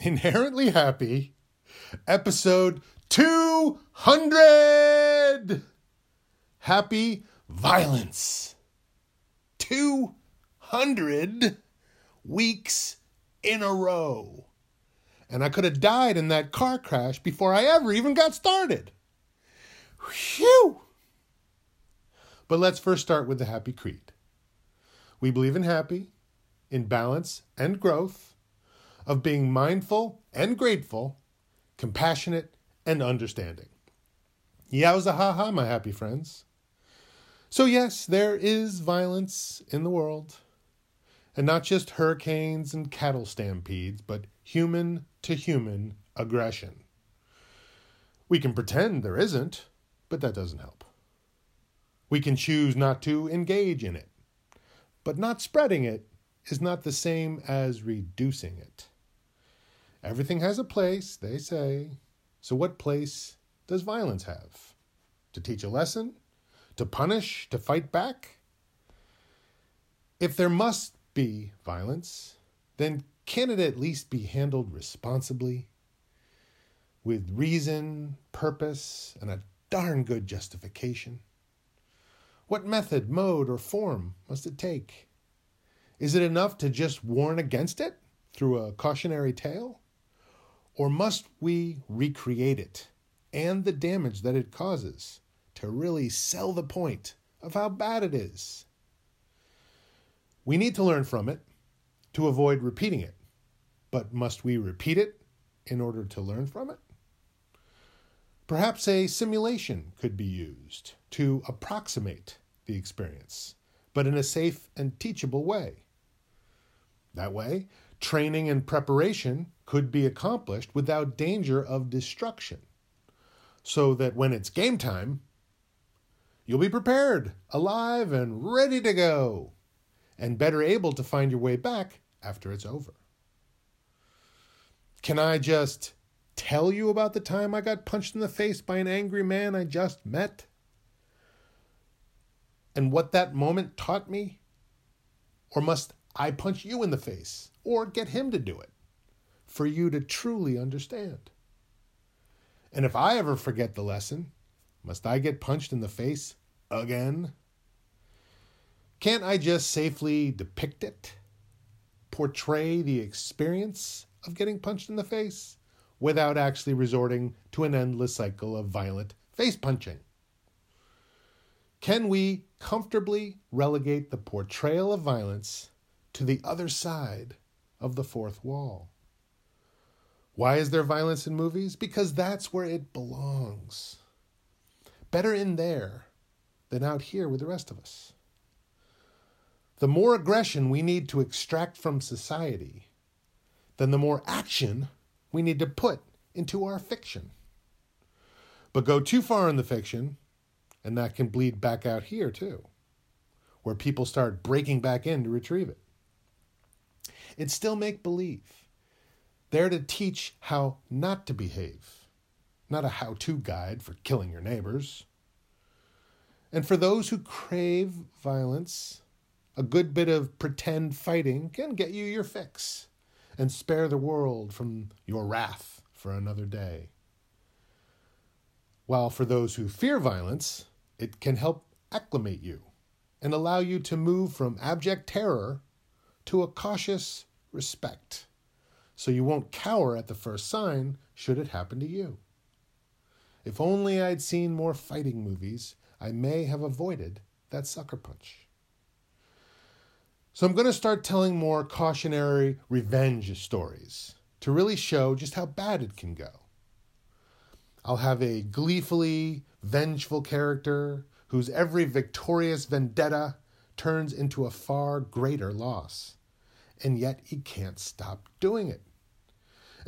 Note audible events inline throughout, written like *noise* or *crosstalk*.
*laughs* Inherently Happy, episode 200. Happy Violence. 200 weeks in a row. And I could have died in that car crash before I ever even got started. Phew! But let's first start with the Happy Creed. We believe in happy, in balance and growth, of being mindful and grateful, compassionate and understanding. Yowza ha ha, my happy friends. So, yes, there is violence in the world, and not just hurricanes and cattle stampedes, but human to human aggression. We can pretend there isn't, but that doesn't help. We can choose not to engage in it, but not spreading it is not the same as reducing it. Everything has a place, they say. So, what place does violence have? To teach a lesson? To punish? To fight back? If there must be violence, then can it at least be handled responsibly? With reason, purpose, and a darn good justification? What method, mode, or form must it take? Is it enough to just warn against it through a cautionary tale? Or must we recreate it and the damage that it causes to really sell the point of how bad it is? We need to learn from it to avoid repeating it. But must we repeat it in order to learn from it? Perhaps a simulation could be used to approximate the experience, but in a safe and teachable way. That way, training and preparation could be accomplished without danger of destruction, so that when it's game time, you'll be prepared, alive, and ready to go, and better able to find your way back after it's over. Can I just tell you about the time I got punched in the face by an angry man I just met? And what that moment taught me? Or must I punch you in the face or get him to do it for you to truly understand? And if I ever forget the lesson, must I get punched in the face again? Can't I just safely depict it? Portray the experience of getting punched in the face without actually resorting to an endless cycle of violent face punching? Can we comfortably relegate the portrayal of violence to the other side of the fourth wall? Why is there violence in movies? Because that's where it belongs. Better in there than out here with the rest of us. The more aggression we need to extract from society, then the more action we need to put into our fiction. But go too far in the fiction, and that can bleed back out here too, where people start breaking back in to retrieve it. It's still make believe. They're to teach how not to behave, not a how to guide for killing your neighbors. And for those who crave violence, a good bit of pretend fighting can get you your fix and spare the world from your wrath for another day. While for those who fear violence, it can help acclimate you and allow you to move from abject terror to a cautious respect so you won't cower at the first sign should it happen to you. If only I'd seen more fighting movies, I may have avoided that sucker punch. So I'm going to start telling more cautionary revenge stories to really show just how bad it can go. I'll have a gleefully vengeful character whose every victorious vendetta turns into a far greater loss, and yet he can't stop doing it.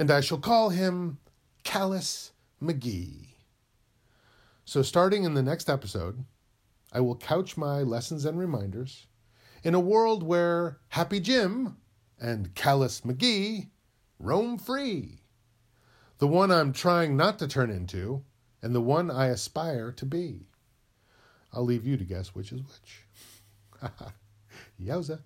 And I shall call him Callous McGee. So, starting in the next episode, I will couch my lessons and reminders in a world where Happy Jim and Callous McGee roam free. The one I'm trying not to turn into, and the one I aspire to be. I'll leave you to guess which is which. *laughs* Yowza.